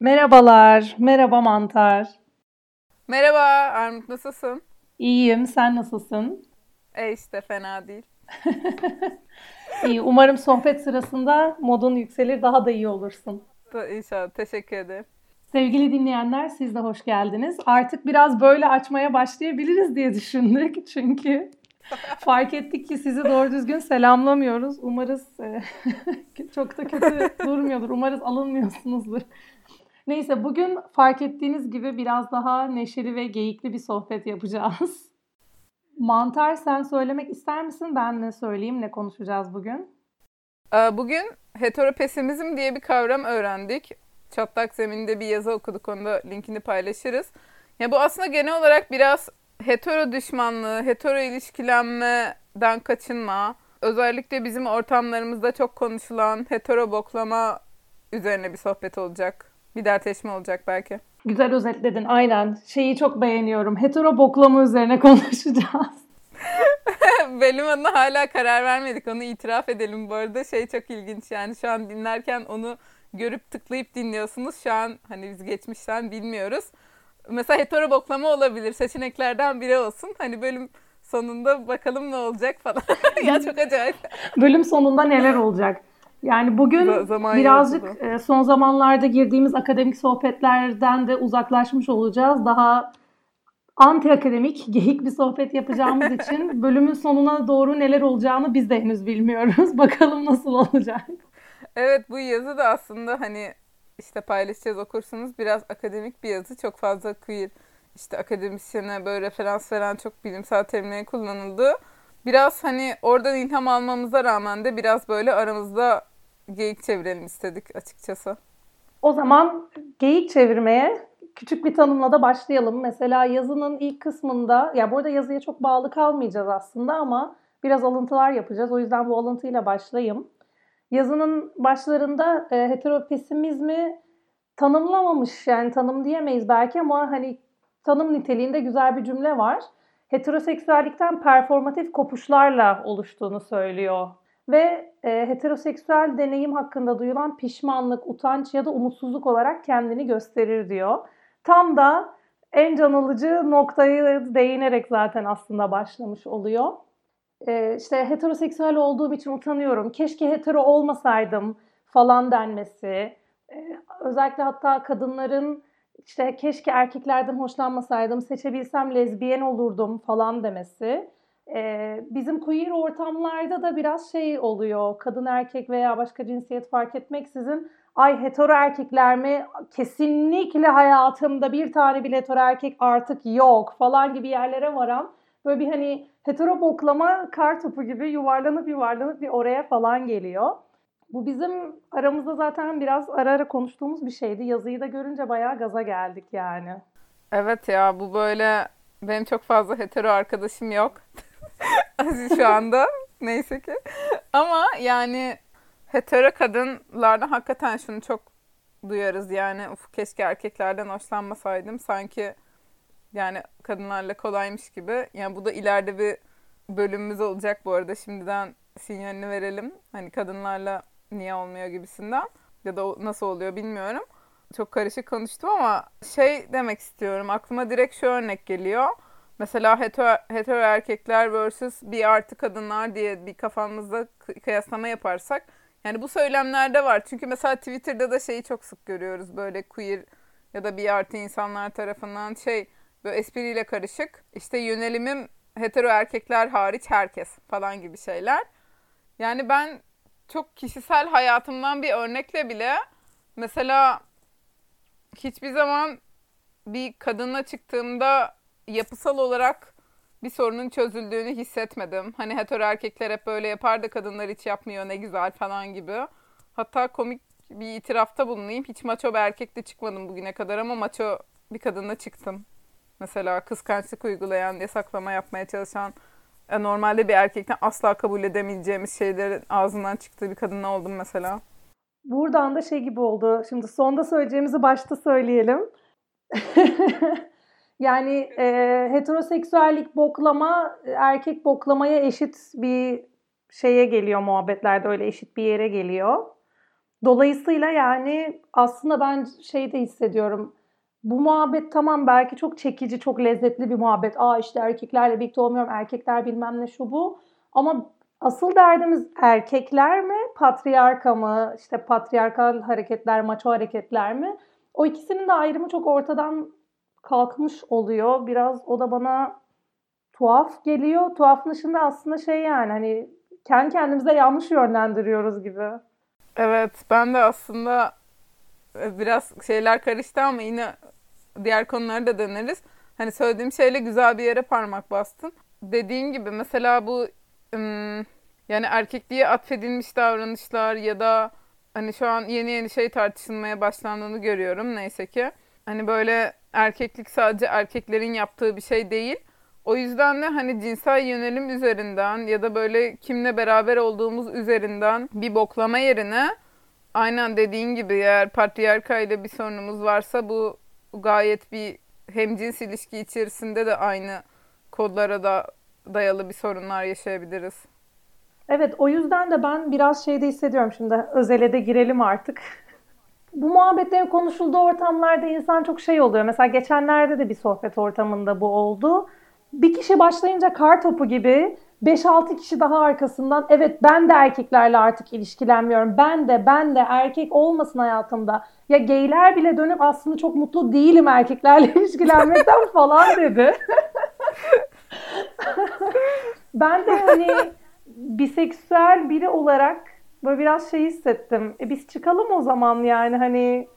Merhabalar, merhaba Mantar. Merhaba Armut nasılsın? İyiyim, sen nasılsın? E işte fena değil. İyi, umarım sohbet sırasında modun yükselir, daha da iyi olursun. İnşallah, teşekkür ederim. Sevgili dinleyenler, siz de hoş geldiniz. Artık biraz böyle açmaya başlayabiliriz diye düşündük. Çünkü fark ettik ki sizi doğru düzgün selamlamıyoruz. Umarız e, çok da kötü durmuyordur. Umarız alınmıyorsunuzdur. Neyse bugün fark ettiğiniz gibi biraz daha neşeli ve geyikli bir sohbet yapacağız. Mantar sen söylemek ister misin? Ben ne söyleyeyim? Ne konuşacağız bugün? Ee, bugün heteropesimizm diye bir kavram öğrendik. Çatlak Zemin'de bir yazı okuduk. Onu da linkini paylaşırız. Ya bu aslında genel olarak biraz hetero düşmanlığı, hetero ilişkilenmeden kaçınma, özellikle bizim ortamlarımızda çok konuşulan hetero boklama üzerine bir sohbet olacak. Bir dertleşme olacak belki. Güzel özetledin aynen. Şeyi çok beğeniyorum. Hetero boklama üzerine konuşacağız. Bölüm adına hala karar vermedik. Onu itiraf edelim bu arada. Şey çok ilginç yani şu an dinlerken onu görüp tıklayıp dinliyorsunuz. Şu an hani biz geçmişten bilmiyoruz. Mesela hetero boklama olabilir. Seçeneklerden biri olsun. Hani bölüm sonunda bakalım ne olacak falan. ya çok acayip. Bölüm sonunda neler olacak? Yani bugün Zaman birazcık yolculuğu. E, son zamanlarda girdiğimiz akademik sohbetlerden de uzaklaşmış olacağız. Daha anti akademik, geyik bir sohbet yapacağımız için bölümün sonuna doğru neler olacağını biz de henüz bilmiyoruz. Bakalım nasıl olacak. Evet bu yazı da aslında hani işte paylaşacağız okursunuz biraz akademik bir yazı. Çok fazla queer işte akademisyene böyle referans veren çok bilimsel terimlerin kullanıldığı. Biraz hani oradan ilham almamıza rağmen de biraz böyle aramızda geyik çevirelim istedik açıkçası. O zaman geyik çevirmeye küçük bir tanımla da başlayalım. Mesela yazının ilk kısmında, ya burada yazıya çok bağlı kalmayacağız aslında ama biraz alıntılar yapacağız. O yüzden bu alıntıyla başlayayım. Yazının başlarında e, heteropesimizmi tanımlamamış yani tanım diyemeyiz belki ama hani tanım niteliğinde güzel bir cümle var. Heteroseksüellikten performatif kopuşlarla oluştuğunu söylüyor ve e, heteroseksüel deneyim hakkında duyulan pişmanlık, utanç ya da umutsuzluk olarak kendini gösterir diyor. Tam da en can alıcı noktayı değinerek zaten aslında başlamış oluyor. E, işte heteroseksüel olduğum için utanıyorum, keşke hetero olmasaydım falan denmesi. E, özellikle hatta kadınların işte keşke erkeklerden hoşlanmasaydım, seçebilsem lezbiyen olurdum falan demesi ee, bizim queer ortamlarda da biraz şey oluyor. Kadın erkek veya başka cinsiyet fark etmeksizin ay hetero erkekler mi? Kesinlikle hayatımda bir tane bile hetero erkek artık yok falan gibi yerlere varan böyle bir hani hetero boklama kar topu gibi yuvarlanıp yuvarlanıp bir oraya falan geliyor. Bu bizim aramızda zaten biraz ara ara konuştuğumuz bir şeydi. Yazıyı da görünce bayağı gaza geldik yani. Evet ya bu böyle benim çok fazla hetero arkadaşım yok. şu anda neyse ki. Ama yani hetero kadınlardan hakikaten şunu çok duyarız yani uf keşke erkeklerden hoşlanmasaydım sanki yani kadınlarla kolaymış gibi. Yani bu da ileride bir bölümümüz olacak bu arada şimdiden sinyalini verelim. Hani kadınlarla niye olmuyor gibisinden ya da nasıl oluyor bilmiyorum. Çok karışık konuştum ama şey demek istiyorum. Aklıma direkt şu örnek geliyor. Mesela hetero, hetero erkekler versus bir artı kadınlar diye bir kafamızda kıyaslama yaparsak yani bu söylemlerde var. Çünkü mesela Twitter'da da şeyi çok sık görüyoruz böyle queer ya da bir artı insanlar tarafından şey böyle espriyle karışık. İşte yönelimim hetero erkekler hariç herkes falan gibi şeyler. Yani ben çok kişisel hayatımdan bir örnekle bile mesela hiçbir zaman bir kadınla çıktığımda yapısal olarak bir sorunun çözüldüğünü hissetmedim. Hani hetero erkekler hep böyle yapar da kadınlar hiç yapmıyor ne güzel falan gibi. Hatta komik bir itirafta bulunayım. Hiç maço bir erkekle çıkmadım bugüne kadar ama maço bir kadınla çıktım. Mesela kıskançlık uygulayan, yasaklama yapmaya çalışan, e, normalde bir erkekten asla kabul edemeyeceğimiz şeylerin ağzından çıktığı bir kadınla oldum mesela. Buradan da şey gibi oldu. Şimdi sonda söyleyeceğimizi başta söyleyelim. Yani e, heteroseksüellik boklama erkek boklamaya eşit bir şeye geliyor muhabbetlerde öyle eşit bir yere geliyor. Dolayısıyla yani aslında ben şey de hissediyorum. Bu muhabbet tamam belki çok çekici, çok lezzetli bir muhabbet. Aa işte erkeklerle birlikte olmuyorum, erkekler bilmem ne şu bu. Ama asıl derdimiz erkekler mi, patriarka mı, işte patriarkal hareketler, maço hareketler mi? O ikisinin de ayrımı çok ortadan kalkmış oluyor. Biraz o da bana tuhaf geliyor. Tuhafın dışında aslında şey yani hani kendi kendimize yanlış yönlendiriyoruz gibi. Evet ben de aslında e, biraz şeyler karıştı ama yine diğer konulara da döneriz. Hani söylediğim şeyle güzel bir yere parmak bastın. Dediğin gibi mesela bu yani erkekliğe atfedilmiş davranışlar ya da hani şu an yeni yeni şey tartışılmaya başlandığını görüyorum neyse ki. Hani böyle erkeklik sadece erkeklerin yaptığı bir şey değil. O yüzden de hani cinsel yönelim üzerinden ya da böyle kimle beraber olduğumuz üzerinden bir boklama yerine aynen dediğin gibi eğer patriarka ile bir sorunumuz varsa bu gayet bir hemcins ilişki içerisinde de aynı kodlara da dayalı bir sorunlar yaşayabiliriz. Evet o yüzden de ben biraz şeyde hissediyorum şimdi özele de girelim artık. Bu muhabbetlerin konuşulduğu ortamlarda insan çok şey oluyor. Mesela geçenlerde de bir sohbet ortamında bu oldu. Bir kişi başlayınca kar topu gibi 5-6 kişi daha arkasından evet ben de erkeklerle artık ilişkilenmiyorum. Ben de ben de erkek olmasın hayatımda. Ya geyler bile dönüp aslında çok mutlu değilim erkeklerle ilişkilenmekten falan dedi. ben de hani biseksüel biri olarak böyle biraz şey hissettim. E biz çıkalım o zaman yani hani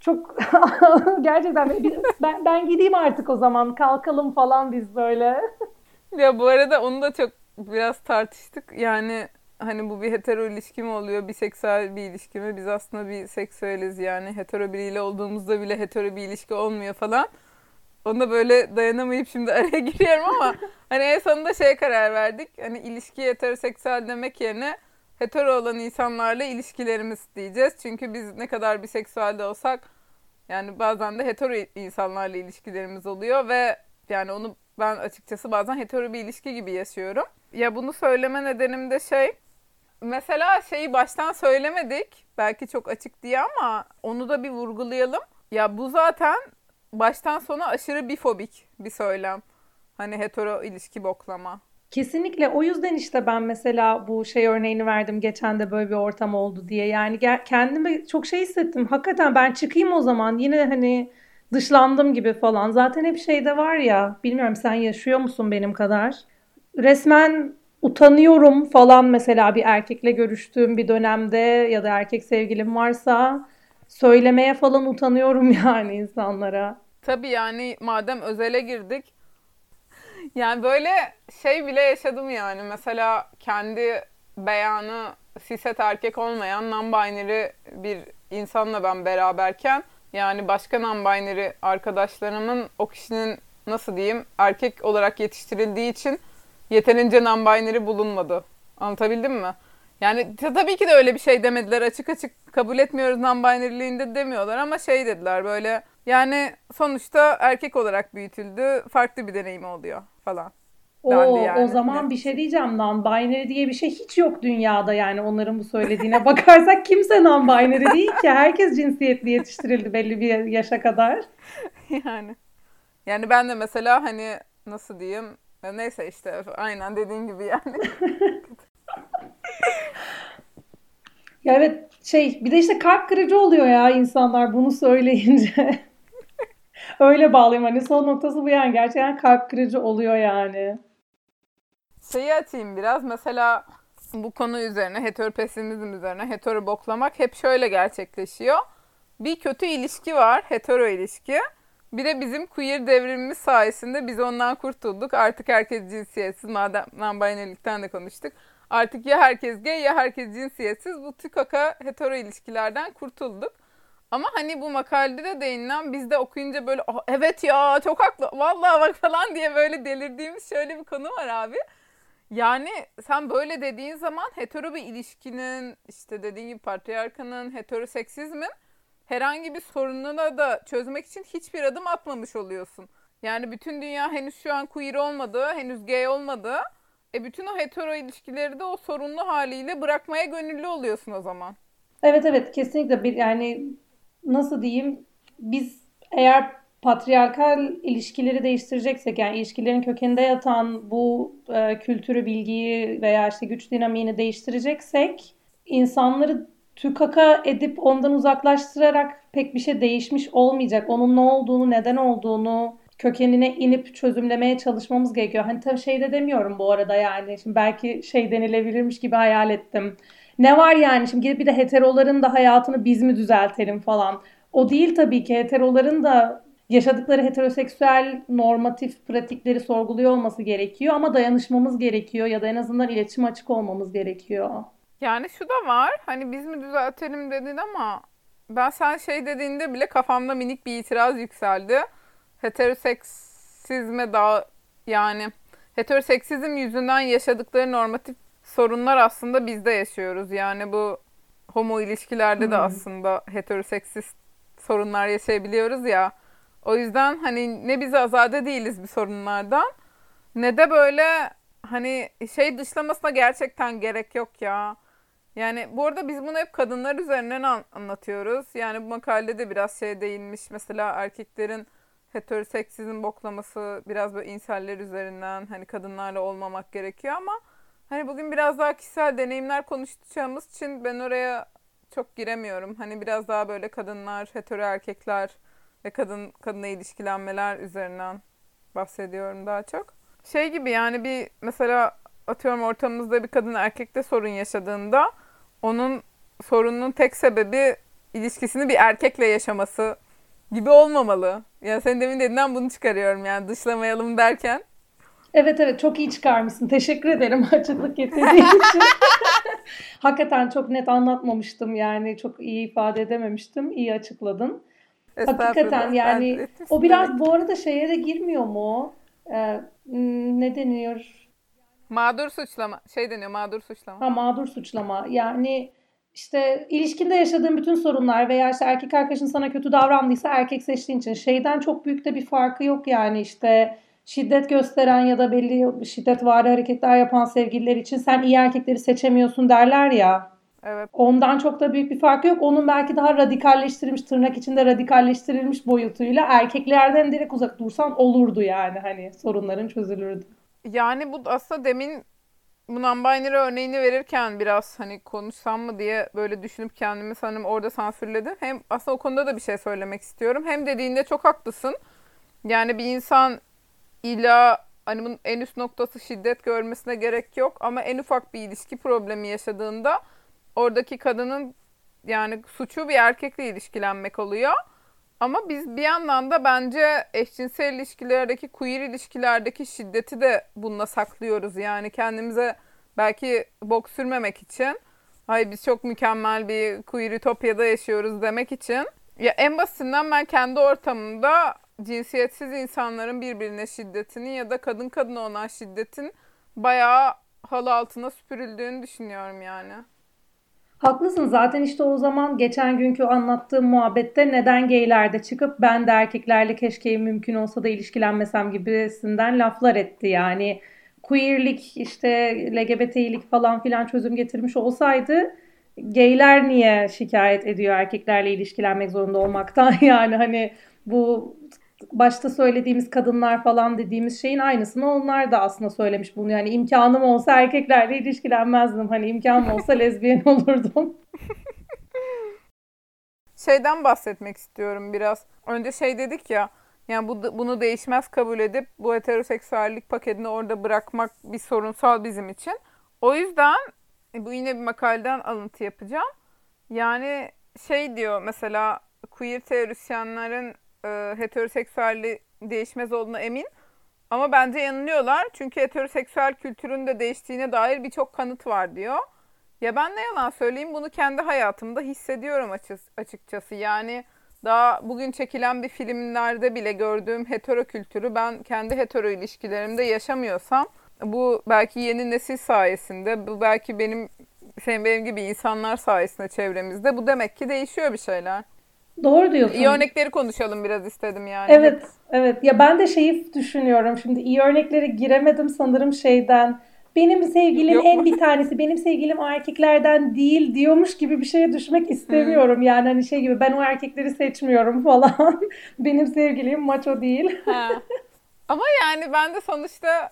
çok gerçekten ben, ben gideyim artık o zaman kalkalım falan biz böyle. ya bu arada onu da çok biraz tartıştık. Yani hani bu bir hetero ilişki mi oluyor, biseksüel bir ilişki mi? Biz aslında bir seksüeliz yani. Hetero biriyle olduğumuzda bile hetero bir ilişki olmuyor falan. Ona böyle dayanamayıp şimdi araya giriyorum ama hani en sonunda şeye karar verdik. Hani ilişki heteroseksüel demek yerine hetero olan insanlarla ilişkilerimiz diyeceğiz. Çünkü biz ne kadar biseksüel de olsak yani bazen de hetero insanlarla ilişkilerimiz oluyor ve yani onu ben açıkçası bazen hetero bir ilişki gibi yaşıyorum. Ya bunu söyleme nedenim de şey mesela şeyi baştan söylemedik belki çok açık diye ama onu da bir vurgulayalım. Ya bu zaten baştan sona aşırı bifobik bir söylem. Hani hetero ilişki boklama. Kesinlikle o yüzden işte ben mesela bu şey örneğini verdim geçen de böyle bir ortam oldu diye. Yani kendimi çok şey hissettim. Hakikaten ben çıkayım o zaman yine hani dışlandım gibi falan. Zaten hep şeyde var ya bilmiyorum sen yaşıyor musun benim kadar. Resmen utanıyorum falan mesela bir erkekle görüştüğüm bir dönemde ya da erkek sevgilim varsa söylemeye falan utanıyorum yani insanlara. Tabii yani madem özele girdik yani böyle şey bile yaşadım yani. Mesela kendi beyanı siset erkek olmayan non-binary bir insanla ben beraberken yani başka non-binary arkadaşlarımın o kişinin nasıl diyeyim erkek olarak yetiştirildiği için yeterince non-binary bulunmadı. Anlatabildim mi? Yani tabii ki de öyle bir şey demediler. Açık açık kabul etmiyoruz non-binary'liğinde demiyorlar ama şey dediler böyle yani sonuçta erkek olarak büyütüldü. Farklı bir deneyim oluyor falan. O, yani. o zaman bir şey diyeceğim non-binary diye bir şey hiç yok dünyada yani onların bu söylediğine bakarsak kimse non-binary değil ki. Herkes cinsiyetli yetiştirildi belli bir yaşa kadar. Yani. Yani ben de mesela hani nasıl diyeyim neyse işte aynen dediğin gibi yani. ya evet şey bir de işte kalp kırıcı oluyor ya insanlar bunu söyleyince. Öyle bağlayayım hani son noktası bu yani. Gerçekten kalp kırıcı oluyor yani. Şeyi açayım biraz. Mesela bu konu üzerine, heteropesimizm üzerine, hetero boklamak hep şöyle gerçekleşiyor. Bir kötü ilişki var, hetero ilişki. Bir de bizim queer devrimimiz sayesinde biz ondan kurtulduk. Artık herkes cinsiyetsiz. Madem non-binary'likten de konuştuk. Artık ya herkes gay ya herkes cinsiyetsiz. Bu tükaka hetero ilişkilerden kurtulduk. Ama hani bu makalede de değinilen biz de okuyunca böyle oh, evet ya çok haklı vallahi bak falan diye böyle delirdiğimiz şöyle bir konu var abi. Yani sen böyle dediğin zaman hetero bir ilişkinin işte dediğin gibi patriarkanın, heteroseksizmin herhangi bir sorununu da çözmek için hiçbir adım atmamış oluyorsun. Yani bütün dünya henüz şu an queer olmadı, henüz gay olmadı. E bütün o hetero ilişkileri de o sorunlu haliyle bırakmaya gönüllü oluyorsun o zaman. Evet evet kesinlikle bir yani nasıl diyeyim biz eğer patriarkal ilişkileri değiştireceksek yani ilişkilerin kökeninde yatan bu e, kültürü, bilgiyi veya işte güç dinamiğini değiştireceksek insanları tükaka edip ondan uzaklaştırarak pek bir şey değişmiş olmayacak. Onun ne olduğunu, neden olduğunu kökenine inip çözümlemeye çalışmamız gerekiyor. Hani tabii şey de demiyorum bu arada yani. Şimdi belki şey denilebilirmiş gibi hayal ettim. Ne var yani şimdi gidip bir de heteroların da hayatını biz mi düzeltelim falan. O değil tabii ki heteroların da yaşadıkları heteroseksüel normatif pratikleri sorguluyor olması gerekiyor ama dayanışmamız gerekiyor ya da en azından iletişim açık olmamız gerekiyor. Yani şu da var hani biz mi düzeltelim dedin ama ben sen şey dediğinde bile kafamda minik bir itiraz yükseldi. Heteroseksizme daha yani heteroseksizm yüzünden yaşadıkları normatif sorunlar aslında bizde yaşıyoruz. Yani bu homo ilişkilerde de aslında heteroseksist sorunlar yaşayabiliyoruz ya. O yüzden hani ne biz azade değiliz bir sorunlardan ne de böyle hani şey dışlamasına gerçekten gerek yok ya. Yani bu arada biz bunu hep kadınlar üzerinden an- anlatıyoruz. Yani bu makalede biraz şey değinmiş. Mesela erkeklerin heteroseksizm boklaması biraz böyle inseller üzerinden hani kadınlarla olmamak gerekiyor ama hani bugün biraz daha kişisel deneyimler konuşacağımız için ben oraya çok giremiyorum. Hani biraz daha böyle kadınlar, hetero erkekler ve kadın kadına ilişkilenmeler üzerinden bahsediyorum daha çok. Şey gibi yani bir mesela atıyorum ortamımızda bir kadın erkekte sorun yaşadığında onun sorunun tek sebebi ilişkisini bir erkekle yaşaması gibi olmamalı. Yani sen demin dediğinden bunu çıkarıyorum yani dışlamayalım derken. Evet evet çok iyi çıkarmışsın. Teşekkür ederim açıklık getirdiğin için. Hakikaten çok net anlatmamıştım yani çok iyi ifade edememiştim. İyi açıkladın. Hakikaten yani o biraz bu arada şeye de girmiyor mu? Ee, ne deniyor? Mağdur suçlama. Şey deniyor mağdur suçlama. Ha mağdur suçlama. Yani işte ilişkinde yaşadığın bütün sorunlar veya işte erkek arkadaşın sana kötü davrandıysa erkek seçtiğin için şeyden çok büyük de bir farkı yok yani işte şiddet gösteren ya da belli şiddet vari hareketler yapan sevgililer için sen iyi erkekleri seçemiyorsun derler ya. Evet. Ondan çok da büyük bir farkı yok. Onun belki daha radikalleştirilmiş, tırnak içinde radikalleştirilmiş boyutuyla erkeklerden direkt uzak dursan olurdu yani hani sorunların çözülürdü. Yani bu aslında demin bu non-binary örneğini verirken biraz hani konuşsam mı diye böyle düşünüp kendimi sanırım orada sansürledim. Hem aslında o konuda da bir şey söylemek istiyorum. Hem dediğinde çok haklısın. Yani bir insan illa hani bunun en üst noktası şiddet görmesine gerek yok ama en ufak bir ilişki problemi yaşadığında oradaki kadının yani suçu bir erkekle ilişkilenmek oluyor. Ama biz bir yandan da bence eşcinsel ilişkilerdeki, queer ilişkilerdeki şiddeti de bununla saklıyoruz. Yani kendimize belki bok sürmemek için, ay biz çok mükemmel bir queer ütopyada yaşıyoruz demek için. Ya en basitinden ben kendi ortamımda cinsiyetsiz insanların birbirine şiddetini ya da kadın kadına olan şiddetin bayağı halı altına süpürüldüğünü düşünüyorum yani. Haklısın zaten işte o zaman geçen günkü anlattığım muhabbette neden geylerde çıkıp ben de erkeklerle keşke mümkün olsa da ilişkilenmesem gibisinden laflar etti. Yani queerlik işte LGBT'lik falan filan çözüm getirmiş olsaydı geyler niye şikayet ediyor erkeklerle ilişkilenmek zorunda olmaktan yani hani bu başta söylediğimiz kadınlar falan dediğimiz şeyin aynısını onlar da aslında söylemiş bunu. Yani imkanım olsa erkeklerle ilişkilenmezdim. Hani imkanım olsa lezbiyen olurdum. Şeyden bahsetmek istiyorum biraz. Önce şey dedik ya yani bu, bunu değişmez kabul edip bu heteroseksüellik paketini orada bırakmak bir sorunsal bizim için. O yüzden e, bu yine bir makaleden alıntı yapacağım. Yani şey diyor mesela queer teorisyenlerin e, heteroseksüelliği değişmez olduğuna emin. Ama bence yanılıyorlar. Çünkü heteroseksüel kültürün de değiştiğine dair birçok kanıt var diyor. Ya ben ne yalan söyleyeyim bunu kendi hayatımda hissediyorum açıkçası. Yani daha bugün çekilen bir filmlerde bile gördüğüm hetero kültürü ben kendi hetero ilişkilerimde yaşamıyorsam bu belki yeni nesil sayesinde, bu belki benim senin benim gibi insanlar sayesinde çevremizde bu demek ki değişiyor bir şeyler. Doğru diyorsun. İyi örnekleri konuşalım biraz istedim yani. Evet, evet. Ya ben de şeyi düşünüyorum. Şimdi iyi örneklere giremedim sanırım şeyden. benim sevgilim Yok. en bir tanesi benim sevgilim o erkeklerden değil diyormuş gibi bir şeye düşmek istemiyorum. Hmm. Yani hani şey gibi ben o erkekleri seçmiyorum falan. benim sevgilim maço değil. Ha. Ama yani ben de sonuçta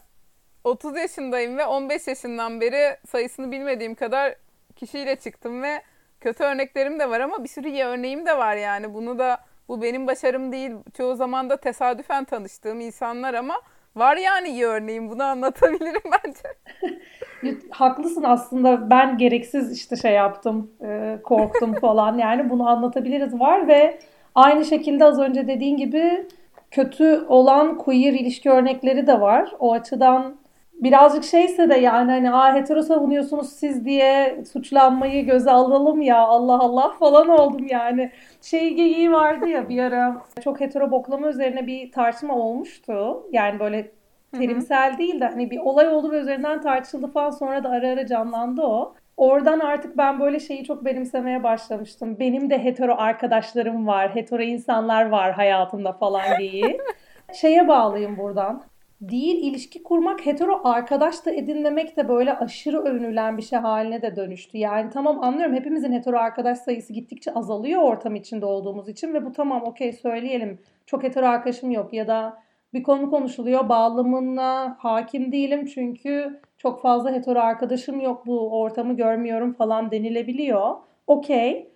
30 yaşındayım ve 15 yaşından beri sayısını bilmediğim kadar kişiyle çıktım ve kötü örneklerim de var ama bir sürü iyi örneğim de var yani. Bunu da bu benim başarım değil. Çoğu zaman da tesadüfen tanıştığım insanlar ama var yani iyi örneğim. Bunu anlatabilirim bence. Haklısın aslında. Ben gereksiz işte şey yaptım. E, korktum falan. Yani bunu anlatabiliriz var ve aynı şekilde az önce dediğin gibi kötü olan queer ilişki örnekleri de var. O açıdan birazcık şeyse de yani hani Aa, hetero savunuyorsunuz siz diye suçlanmayı göze alalım ya Allah Allah falan oldum yani. Şey geyiği vardı ya bir ara çok hetero boklama üzerine bir tartışma olmuştu. Yani böyle terimsel değil de hani bir olay oldu ve üzerinden tartışıldı falan sonra da ara ara canlandı o. Oradan artık ben böyle şeyi çok benimsemeye başlamıştım. Benim de hetero arkadaşlarım var, hetero insanlar var hayatımda falan diye. Şeye bağlayayım buradan değil ilişki kurmak hetero arkadaş da edinmemek de böyle aşırı övünülen bir şey haline de dönüştü. Yani tamam anlıyorum hepimizin hetero arkadaş sayısı gittikçe azalıyor ortam içinde olduğumuz için ve bu tamam okey söyleyelim çok hetero arkadaşım yok ya da bir konu konuşuluyor bağlamına hakim değilim çünkü çok fazla hetero arkadaşım yok bu ortamı görmüyorum falan denilebiliyor. Okey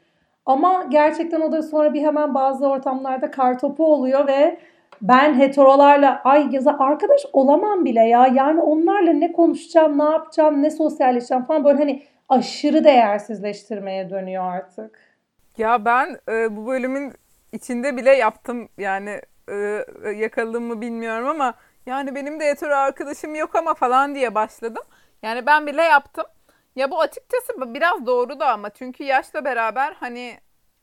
ama gerçekten o da sonra bir hemen bazı ortamlarda kartopu oluyor ve ben heterolarla ay yaza arkadaş olamam bile ya. Yani onlarla ne konuşacağım, ne yapacağım, ne sosyalleşeceğim falan böyle hani aşırı değersizleştirmeye dönüyor artık. Ya ben e, bu bölümün içinde bile yaptım yani e, yakaladığım mı bilmiyorum ama yani benim de hetero arkadaşım yok ama falan diye başladım. Yani ben bile yaptım. Ya bu açıkçası biraz doğru da ama çünkü yaşla beraber hani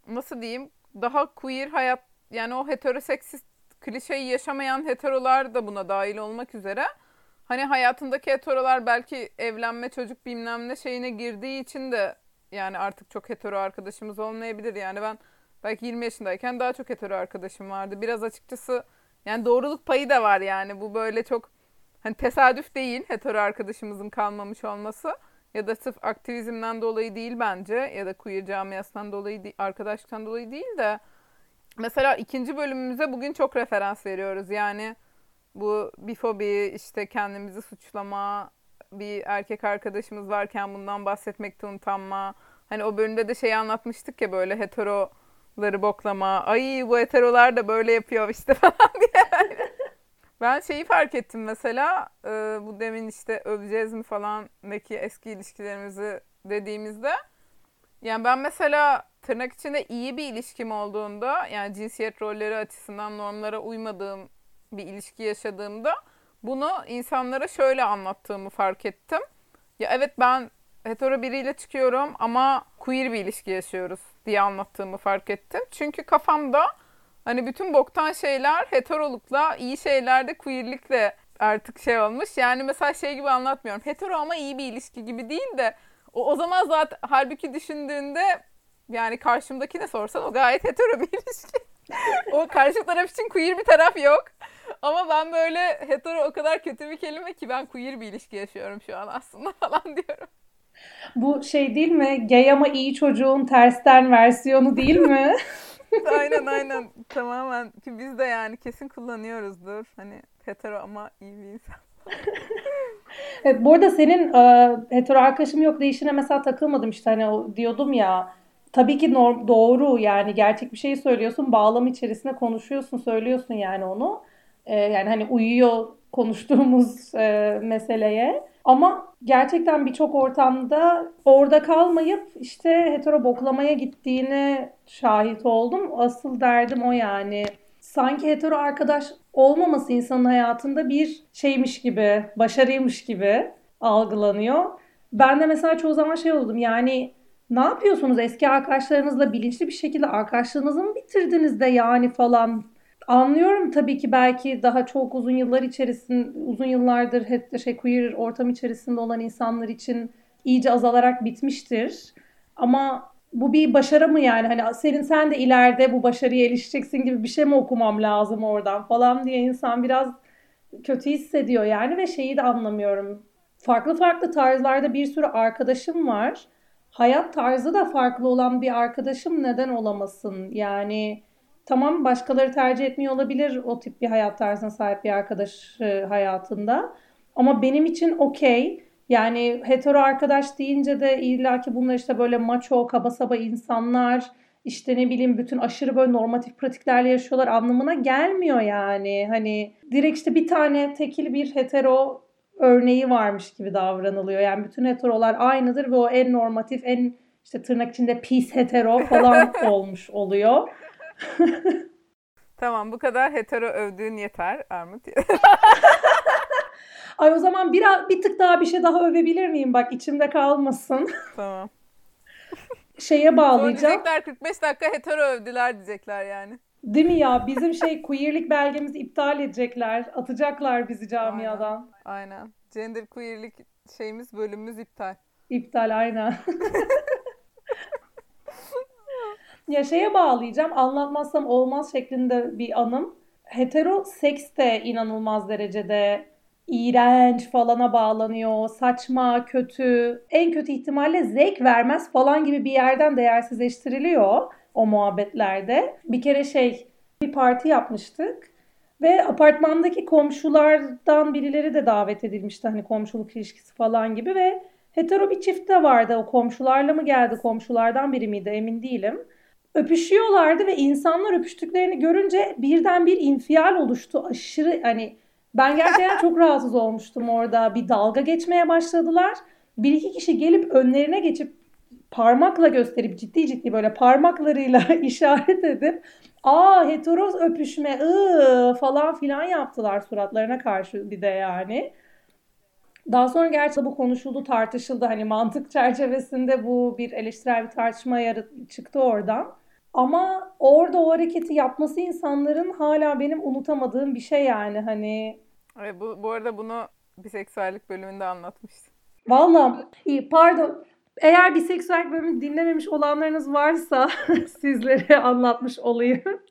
nasıl diyeyim daha queer hayat yani o heteroseksist klişeyi yaşamayan heterolar da buna dahil olmak üzere hani hayatındaki heterolar belki evlenme çocuk bilmem ne şeyine girdiği için de yani artık çok hetero arkadaşımız olmayabilir. Yani ben belki 20 yaşındayken daha çok hetero arkadaşım vardı. Biraz açıkçası yani doğruluk payı da var yani. Bu böyle çok hani tesadüf değil hetero arkadaşımızın kalmamış olması ya da sırf aktivizmden dolayı değil bence ya da queer camiasından dolayı arkadaşlıktan dolayı değil de Mesela ikinci bölümümüze bugün çok referans veriyoruz. Yani bu bifobi, işte kendimizi suçlama, bir erkek arkadaşımız varken bundan bahsetmekte utanma. Hani o bölümde de şey anlatmıştık ya böyle heteroları boklama. Ay bu heterolar da böyle yapıyor işte falan diye. ben şeyi fark ettim mesela e, bu demin işte öveceğiz mi falan neki eski ilişkilerimizi dediğimizde. Yani ben mesela tırnak içinde iyi bir ilişkim olduğunda yani cinsiyet rolleri açısından normlara uymadığım bir ilişki yaşadığımda bunu insanlara şöyle anlattığımı fark ettim. Ya evet ben hetero biriyle çıkıyorum ama queer bir ilişki yaşıyoruz diye anlattığımı fark ettim. Çünkü kafamda hani bütün boktan şeyler heterolukla, iyi şeyler de queerlikle artık şey olmuş. Yani mesela şey gibi anlatmıyorum. Hetero ama iyi bir ilişki gibi değil de o, o zaman zaten halbuki düşündüğünde yani karşımdakine sorsan o gayet hetero bir ilişki. o karşı taraf için queer bir taraf yok. Ama ben böyle hetero o kadar kötü bir kelime ki ben queer bir ilişki yaşıyorum şu an aslında falan diyorum. Bu şey değil mi? Gay ama iyi çocuğun tersten versiyonu değil mi? aynen aynen. Tamamen. Ki biz de yani kesin kullanıyoruzdur. Hani hetero ama iyi bir insan. evet, bu arada senin e, hetero arkadaşım yok değişine mesela takılmadım işte hani diyordum ya tabii ki norm, doğru yani gerçek bir şey söylüyorsun bağlam içerisinde konuşuyorsun söylüyorsun yani onu e, yani hani uyuyor konuştuğumuz e, meseleye ama gerçekten birçok ortamda orada kalmayıp işte hetero boklamaya gittiğine şahit oldum. Asıl derdim o yani. Sanki hetero arkadaş olmaması insanın hayatında bir şeymiş gibi, başarıymış gibi algılanıyor. Ben de mesela çoğu zaman şey oldum yani ne yapıyorsunuz eski arkadaşlarınızla bilinçli bir şekilde arkadaşlığınızı mı bitirdiniz de yani falan. Anlıyorum tabii ki belki daha çok uzun yıllar içerisinde uzun yıllardır hep şey queer ortam içerisinde olan insanlar için iyice azalarak bitmiştir. Ama bu bir başarı mı yani? Hani senin sen de ileride bu başarıya erişeceksin gibi bir şey mi okumam lazım oradan falan diye insan biraz kötü hissediyor yani ve şeyi de anlamıyorum. farklı farklı tarzlarda bir sürü arkadaşım var. Hayat tarzı da farklı olan bir arkadaşım neden olamasın? Yani tamam başkaları tercih etmiyor olabilir o tip bir hayat tarzına sahip bir arkadaş e, hayatında. Ama benim için okey. Yani hetero arkadaş deyince de illaki bunlar işte böyle maço, kaba saba insanlar, işte ne bileyim bütün aşırı böyle normatif pratiklerle yaşıyorlar anlamına gelmiyor yani. Hani direkt işte bir tane tekil bir hetero örneği varmış gibi davranılıyor. Yani bütün heterolar aynıdır ve o en normatif, en işte tırnak içinde pis hetero falan olmuş oluyor. tamam bu kadar hetero övdüğün yeter Armut. Ay o zaman bir, bir tık daha bir şey daha övebilir miyim? Bak içimde kalmasın. Tamam. Şeye bağlayacağım. Sonra diyecekler 45 dakika hetero övdüler diyecekler yani. Değil mi ya? Bizim şey queerlik belgemizi iptal edecekler. Atacaklar bizi camiadan. Aynen. aynen. Gender queerlik şeyimiz bölümümüz iptal. İptal aynen. ya şeye bağlayacağım. Anlatmazsam olmaz şeklinde bir anım. Hetero seks de inanılmaz derecede iğrenç falana bağlanıyor. Saçma, kötü, en kötü ihtimalle zevk vermez falan gibi bir yerden değersizleştiriliyor o muhabbetlerde. Bir kere şey bir parti yapmıştık. Ve apartmandaki komşulardan birileri de davet edilmişti. Hani komşuluk ilişkisi falan gibi ve hetero bir çift de vardı. O komşularla mı geldi, komşulardan biri miydi emin değilim. Öpüşüyorlardı ve insanlar öpüştüklerini görünce birden bir infial oluştu. Aşırı hani ben gerçekten çok rahatsız olmuştum orada. Bir dalga geçmeye başladılar. Bir iki kişi gelip önlerine geçip parmakla gösterip ciddi ciddi böyle parmaklarıyla işaret edip aa heteroz öpüşme ıı falan filan yaptılar suratlarına karşı bir de yani. Daha sonra gerçi bu konuşuldu, tartışıldı. Hani mantık çerçevesinde bu bir eleştirel bir tartışma çıktı oradan. Ama orada o hareketi yapması insanların hala benim unutamadığım bir şey yani hani. Evet, bu, bu arada bunu biseksüellik bölümünde anlatmıştım. Valla pardon. Eğer biseksüel bölümü dinlememiş olanlarınız varsa sizlere anlatmış olayım.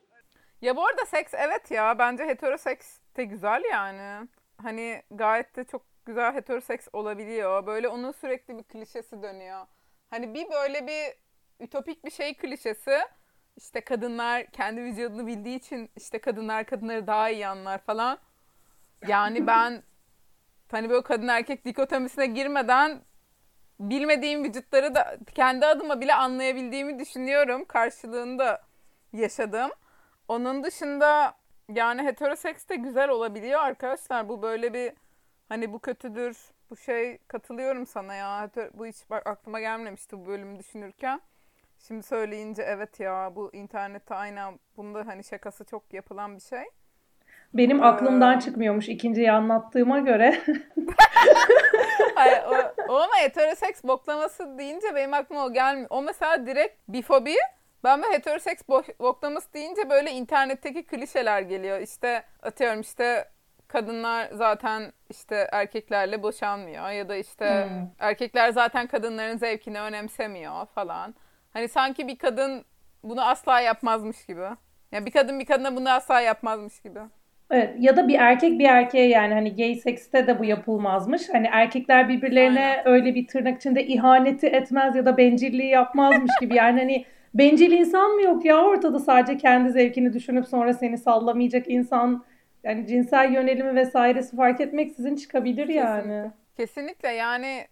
Ya bu arada seks evet ya bence heteroseks de güzel yani. Hani gayet de çok güzel heteroseks olabiliyor. Böyle onun sürekli bir klişesi dönüyor. Hani bir böyle bir ütopik bir şey klişesi işte kadınlar kendi vücudunu bildiği için işte kadınlar kadınları daha iyi anlar falan. Yani ben hani böyle kadın erkek dikotomisine girmeden bilmediğim vücutları da kendi adıma bile anlayabildiğimi düşünüyorum. Karşılığında yaşadım. Onun dışında yani heteroseks de güzel olabiliyor arkadaşlar. Bu böyle bir hani bu kötüdür, bu şey katılıyorum sana ya. Bu hiç bak aklıma gelmemişti bu bölümü düşünürken. Şimdi söyleyince evet ya bu internette aynen bunda hani şakası çok yapılan bir şey. Benim ee... aklımdan çıkmıyormuş ikinciyi anlattığıma göre. Hayır, o, o ama heteroseks boklaması deyince benim aklıma o gelmiyor. O mesela direkt bifobi. Ben de heteroseks boklaması deyince böyle internetteki klişeler geliyor. İşte atıyorum işte kadınlar zaten işte erkeklerle boşanmıyor ya da işte hmm. erkekler zaten kadınların zevkini önemsemiyor falan. Hani sanki bir kadın bunu asla yapmazmış gibi. Ya yani bir kadın bir kadına bunu asla yapmazmış gibi. Evet ya da bir erkek bir erkeğe yani hani gay sekste de bu yapılmazmış. Hani erkekler birbirlerine Aynen. öyle bir tırnak içinde ihaneti etmez ya da bencilliği yapmazmış gibi. Yani hani bencil insan mı yok ya ortada sadece kendi zevkini düşünüp sonra seni sallamayacak insan yani cinsel yönelimi vesairesi fark etmeksizin çıkabilir yani. Kesinlikle, Kesinlikle yani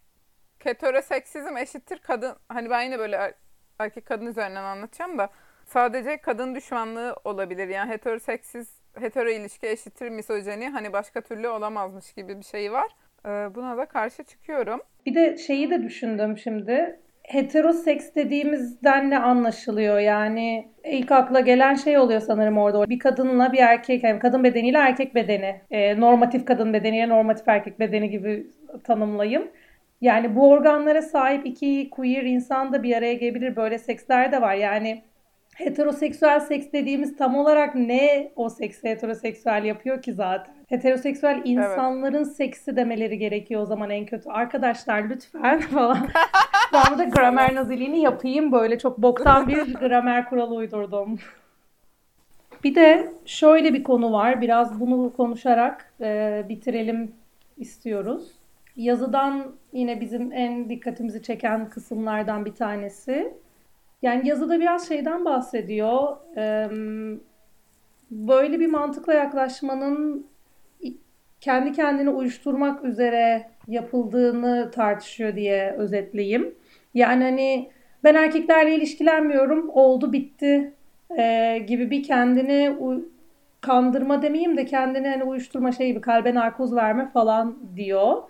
heteroseksizm eşittir kadın hani ben yine böyle erkek kadın üzerinden anlatacağım da sadece kadın düşmanlığı olabilir. Yani heteroseksiz hetero ilişki eşittir misojeni hani başka türlü olamazmış gibi bir şey var. Ee, buna da karşı çıkıyorum. Bir de şeyi de düşündüm şimdi. Heteroseks dediğimizden ne anlaşılıyor? Yani ilk akla gelen şey oluyor sanırım orada. Bir kadınla bir erkek, yani kadın bedeniyle erkek bedeni. E, normatif kadın bedeniyle normatif erkek bedeni gibi tanımlayayım. Yani bu organlara sahip iki queer insan da bir araya gelebilir. Böyle seksler de var. Yani heteroseksüel seks dediğimiz tam olarak ne o seksi heteroseksüel yapıyor ki zaten? Heteroseksüel insanların evet. seksi demeleri gerekiyor o zaman en kötü. Arkadaşlar lütfen falan. ben de gramer naziliğini yapayım böyle çok boktan bir gramer kuralı uydurdum. Bir de şöyle bir konu var. Biraz bunu konuşarak e, bitirelim istiyoruz. yazıdan yine bizim en dikkatimizi çeken kısımlardan bir tanesi. Yani yazıda biraz şeyden bahsediyor. Böyle bir mantıkla yaklaşmanın kendi kendini uyuşturmak üzere yapıldığını tartışıyor diye özetleyeyim. Yani hani ben erkeklerle ilişkilenmiyorum, oldu bitti gibi bir kendini kandırma demeyeyim de kendini hani uyuşturma şey gibi kalbe narkoz verme falan diyor.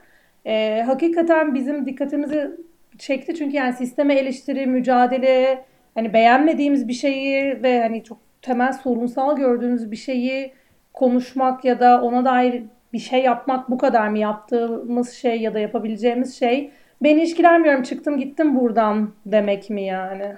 E, hakikaten bizim dikkatimizi çekti çünkü yani sisteme eleştiri, mücadele, hani beğenmediğimiz bir şeyi ve hani çok temel sorunsal gördüğümüz bir şeyi konuşmak ya da ona dair bir şey yapmak bu kadar mı yaptığımız şey ya da yapabileceğimiz şey ben ilişkilenmiyorum çıktım gittim buradan demek mi yani?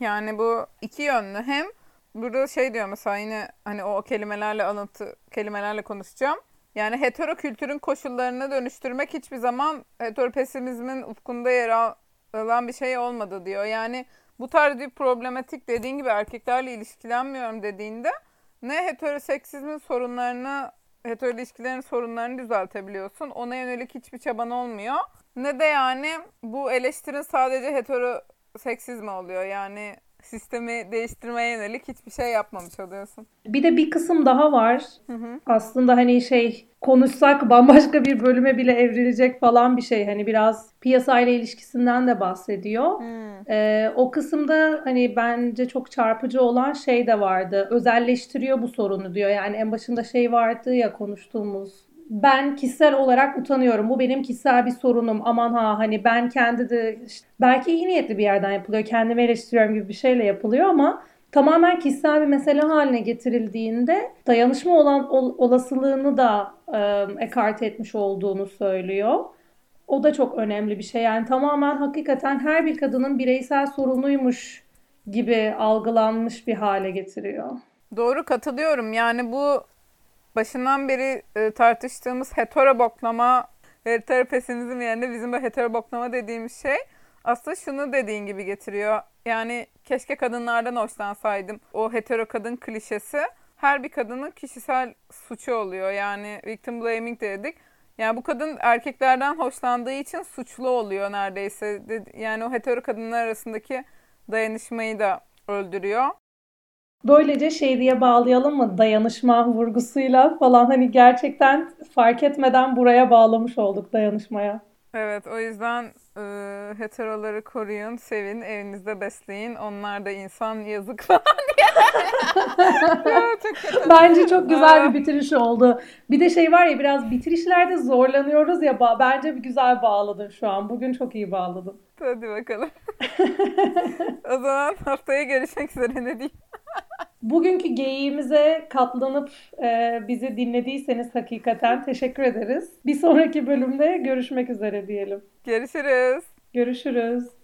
Yani bu iki yönlü hem burada şey diyor mesela yine hani o kelimelerle alıntı kelimelerle konuşacağım. Yani hetero kültürün koşullarını dönüştürmek hiçbir zaman heteropesimizmin ufkunda yer alan bir şey olmadı diyor. Yani bu tarz bir problematik dediğin gibi erkeklerle ilişkilenmiyorum dediğinde ne heteroseksizmin sorunlarını hetero ilişkilerin sorunlarını düzeltebiliyorsun. Ona yönelik hiçbir çaban olmuyor. Ne de yani bu eleştirin sadece heteroseksizmi oluyor. Yani sistemi değiştirmeye yönelik hiçbir şey yapmamış oluyorsun. Bir de bir kısım daha var. Hı hı. Aslında hani şey konuşsak bambaşka bir bölüme bile evrilecek falan bir şey. Hani biraz piyasayla ilişkisinden de bahsediyor. Hmm. Ee, o kısımda hani bence çok çarpıcı olan şey de vardı. Özelleştiriyor bu sorunu diyor. Yani en başında şey vardı ya konuştuğumuz ben kişisel olarak utanıyorum. Bu benim kişisel bir sorunum. Aman ha hani ben kendi de işte, belki iyi niyetli bir yerden yapılıyor. Kendimi eleştiriyorum gibi bir şeyle yapılıyor ama tamamen kişisel bir mesele haline getirildiğinde dayanışma olan ol, olasılığını da e, ekart etmiş olduğunu söylüyor. O da çok önemli bir şey. Yani tamamen hakikaten her bir kadının bireysel sorunuymuş gibi algılanmış bir hale getiriyor. Doğru katılıyorum. Yani bu başından beri e, tartıştığımız hetero boklama, hetero pesimizm yerine bizim bu hetero boklama dediğimiz şey aslında şunu dediğin gibi getiriyor. Yani keşke kadınlardan hoşlansaydım. O hetero kadın klişesi her bir kadının kişisel suçu oluyor. Yani victim blaming dedik. Yani bu kadın erkeklerden hoşlandığı için suçlu oluyor neredeyse. Yani o hetero kadınlar arasındaki dayanışmayı da öldürüyor. Böylece şey diye bağlayalım mı dayanışma vurgusuyla falan hani gerçekten fark etmeden buraya bağlamış olduk dayanışmaya. Evet o yüzden e, heteroları koruyun, sevin, evinizde besleyin. Onlar da insan yazık falan çok Bence çok güzel bir bitiriş oldu. Bir de şey var ya biraz bitirişlerde zorlanıyoruz ya. Bence bir güzel bağladın şu an. Bugün çok iyi bağladın. Hadi bakalım. o zaman haftaya görüşmek üzere ne diyeyim. Bugünkü geyiğimize katlanıp e, bizi dinlediyseniz hakikaten teşekkür ederiz. Bir sonraki bölümde görüşmek üzere diyelim. Görüşürüz. Görüşürüz.